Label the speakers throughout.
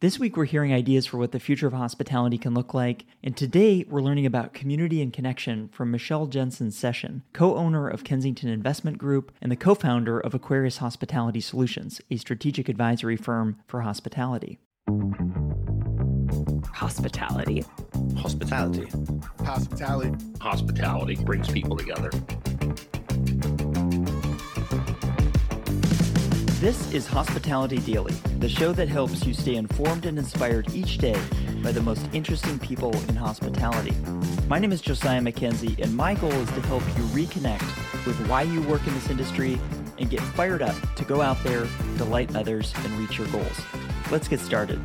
Speaker 1: This week, we're hearing ideas for what the future of hospitality can look like, and today we're learning about community and connection from Michelle Jensen Session, co owner of Kensington Investment Group and the co founder of Aquarius Hospitality Solutions, a strategic advisory firm for hospitality.
Speaker 2: Hospitality.
Speaker 3: Hospitality.
Speaker 4: Hospitality.
Speaker 5: Hospitality brings people together.
Speaker 1: This is Hospitality Daily, the show that helps you stay informed and inspired each day by the most interesting people in hospitality. My name is Josiah Mackenzie, and my goal is to help you reconnect with why you work in this industry and get fired up to go out there, delight others, and reach your goals. Let's get started.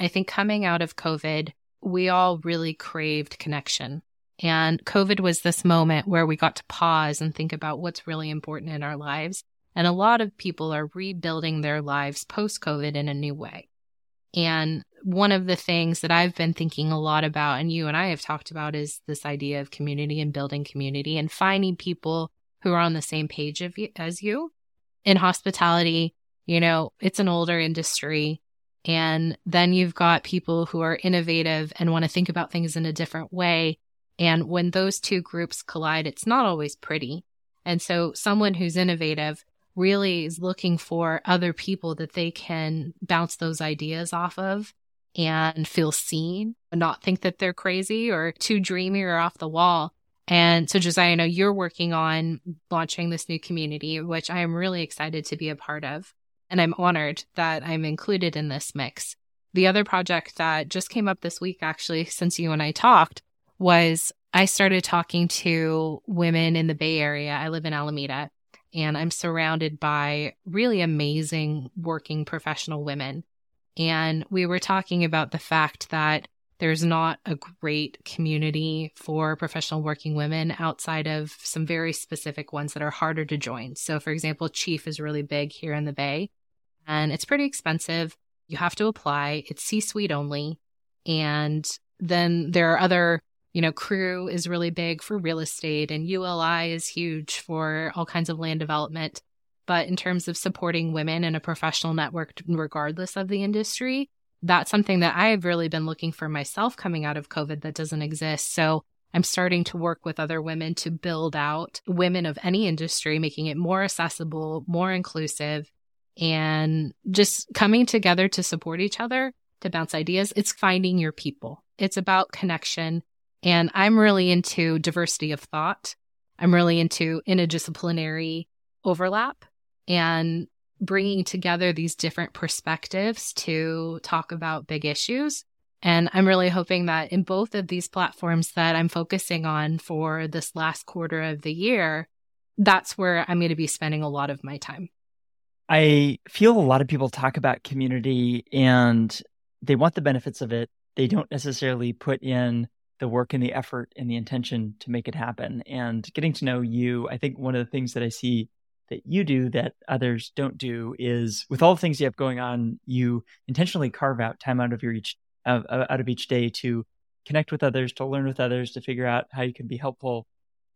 Speaker 2: I think coming out of COVID, we all really craved connection. And COVID was this moment where we got to pause and think about what's really important in our lives. And a lot of people are rebuilding their lives post COVID in a new way. And one of the things that I've been thinking a lot about, and you and I have talked about, is this idea of community and building community and finding people who are on the same page you, as you. In hospitality, you know, it's an older industry. And then you've got people who are innovative and want to think about things in a different way. And when those two groups collide, it's not always pretty. And so someone who's innovative really is looking for other people that they can bounce those ideas off of and feel seen, not think that they're crazy or too dreamy or off the wall. And so, Josiah, I know you're working on launching this new community, which I am really excited to be a part of. And I'm honored that I'm included in this mix. The other project that just came up this week, actually, since you and I talked, was I started talking to women in the Bay Area. I live in Alameda and I'm surrounded by really amazing working professional women. And we were talking about the fact that there's not a great community for professional working women outside of some very specific ones that are harder to join. So, for example, Chief is really big here in the Bay and it's pretty expensive. You have to apply, it's C suite only. And then there are other you know, Crew is really big for real estate and ULI is huge for all kinds of land development. But in terms of supporting women in a professional network, regardless of the industry, that's something that I've really been looking for myself coming out of COVID that doesn't exist. So I'm starting to work with other women to build out women of any industry, making it more accessible, more inclusive, and just coming together to support each other, to bounce ideas. It's finding your people. It's about connection. And I'm really into diversity of thought. I'm really into interdisciplinary overlap and bringing together these different perspectives to talk about big issues. And I'm really hoping that in both of these platforms that I'm focusing on for this last quarter of the year, that's where I'm going to be spending a lot of my time.
Speaker 1: I feel a lot of people talk about community and they want the benefits of it. They don't necessarily put in the work and the effort and the intention to make it happen. And getting to know you, I think one of the things that I see that you do that others don't do is with all the things you have going on, you intentionally carve out time out of your each uh, out of each day to connect with others, to learn with others, to figure out how you can be helpful.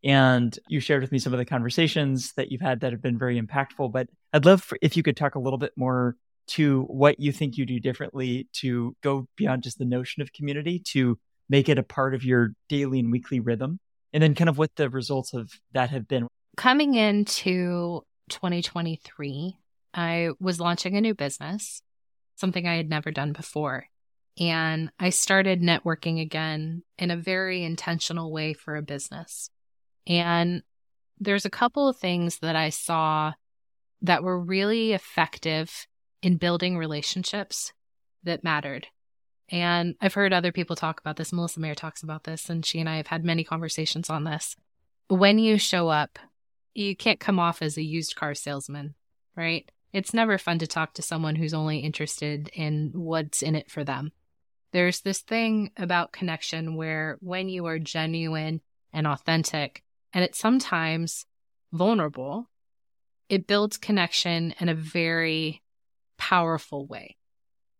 Speaker 1: And you shared with me some of the conversations that you've had that have been very impactful. But I'd love for, if you could talk a little bit more to what you think you do differently to go beyond just the notion of community to make it a part of your daily and weekly rhythm? And then kind of what the results of that have been.
Speaker 2: Coming into 2023, I was launching a new business, something I had never done before. And I started networking again in a very intentional way for a business. And there's a couple of things that I saw that were really effective in building relationships that mattered. And I've heard other people talk about this. Melissa Mayer talks about this, and she and I have had many conversations on this. When you show up, you can't come off as a used car salesman, right? It's never fun to talk to someone who's only interested in what's in it for them. There's this thing about connection where when you are genuine and authentic, and it's sometimes vulnerable, it builds connection in a very powerful way.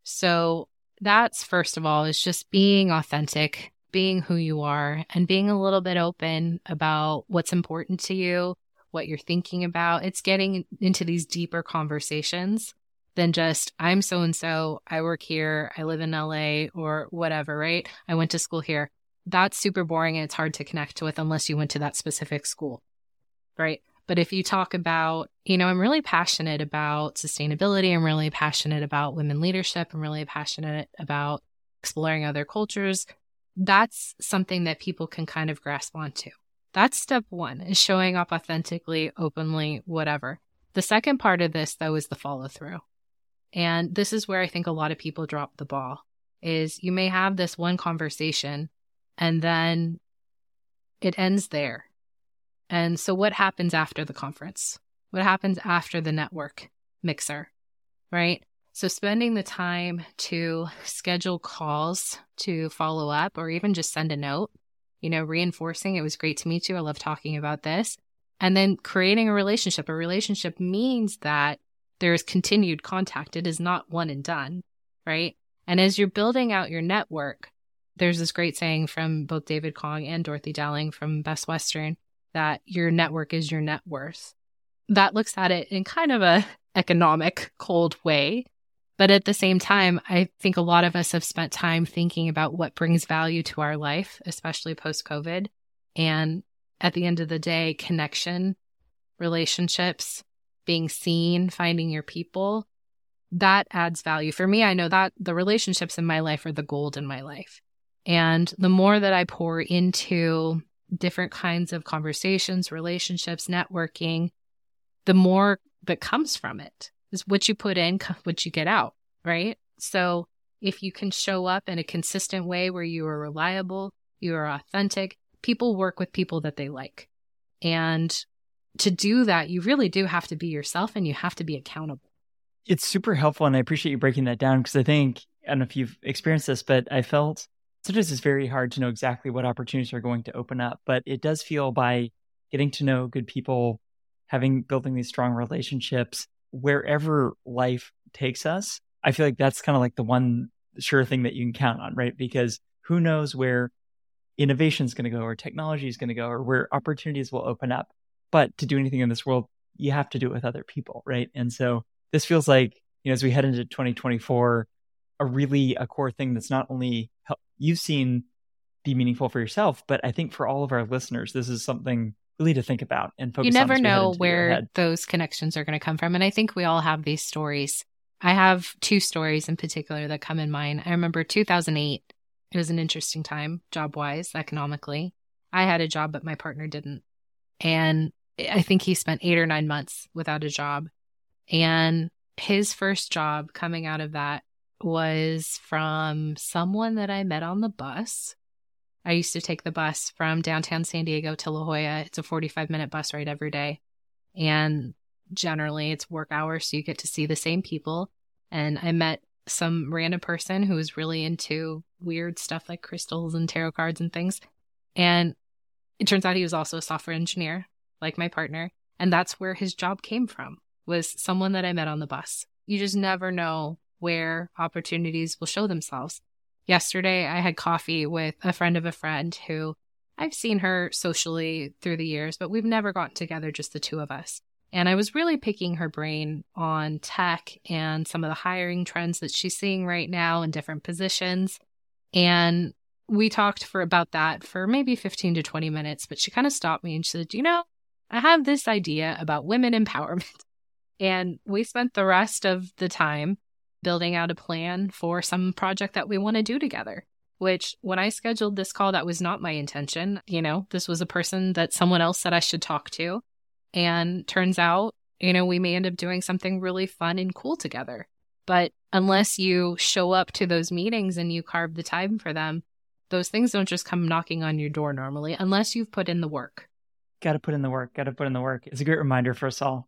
Speaker 2: So that's first of all is just being authentic, being who you are and being a little bit open about what's important to you, what you're thinking about. It's getting into these deeper conversations than just, I'm so and so, I work here, I live in LA, or whatever, right? I went to school here. That's super boring and it's hard to connect with unless you went to that specific school, right? But if you talk about, you know, I'm really passionate about sustainability, I'm really passionate about women leadership, I'm really passionate about exploring other cultures, that's something that people can kind of grasp onto. That's step one is showing up authentically, openly, whatever. The second part of this, though, is the follow through. And this is where I think a lot of people drop the ball is you may have this one conversation and then it ends there. And so what happens after the conference? What happens after the network mixer? Right? So spending the time to schedule calls to follow up or even just send a note, you know, reinforcing it was great to meet you. I love talking about this. And then creating a relationship. A relationship means that there's continued contact. It is not one and done, right? And as you're building out your network, there's this great saying from both David Kong and Dorothy Dowling from Best Western that your network is your net worth. That looks at it in kind of a economic cold way. But at the same time, I think a lot of us have spent time thinking about what brings value to our life, especially post COVID. And at the end of the day, connection, relationships, being seen, finding your people, that adds value. For me, I know that the relationships in my life are the gold in my life. And the more that I pour into different kinds of conversations, relationships, networking, the more that comes from it is what you put in, what you get out, right? So if you can show up in a consistent way where you are reliable, you are authentic, people work with people that they like. And to do that, you really do have to be yourself and you have to be accountable.
Speaker 1: It's super helpful. And I appreciate you breaking that down because I think, I don't know if you've experienced this, but I felt sometimes it's very hard to know exactly what opportunities are going to open up. But it does feel by getting to know good people, having building these strong relationships, wherever life takes us, I feel like that's kind of like the one sure thing that you can count on, right? Because who knows where innovation is going to go or technology is going to go or where opportunities will open up. But to do anything in this world, you have to do it with other people, right? And so this feels like, you know, as we head into 2024, a really a core thing that's not only you've seen be meaningful for yourself, but I think for all of our listeners, this is something really to think about and focus. On.
Speaker 2: You never know where those connections are going to come from, and I think we all have these stories. I have two stories in particular that come in mind. I remember 2008. It was an interesting time, job wise, economically. I had a job, but my partner didn't. And I think he spent eight or nine months without a job. And his first job coming out of that was from someone that I met on the bus. I used to take the bus from downtown San Diego to La Jolla. It's a 45 minute bus ride every day. And generally it's work hours, so you get to see the same people. And I met some random person who was really into weird stuff like crystals and tarot cards and things. And it turns out he was also a software engineer like my partner. And that's where his job came from, was someone that I met on the bus. You just never know where opportunities will show themselves. Yesterday, I had coffee with a friend of a friend who I've seen her socially through the years, but we've never gotten together, just the two of us. And I was really picking her brain on tech and some of the hiring trends that she's seeing right now in different positions. And we talked for about that for maybe 15 to 20 minutes, but she kind of stopped me and she said, You know, I have this idea about women empowerment. And we spent the rest of the time building out a plan for some project that we want to do together. Which, when I scheduled this call, that was not my intention. You know, this was a person that someone else said I should talk to. And turns out, you know, we may end up doing something really fun and cool together. But unless you show up to those meetings and you carve the time for them, those things don't just come knocking on your door normally unless you've put in the work.
Speaker 1: Got to put in the work. Got to put in the work. It's a great reminder for us all.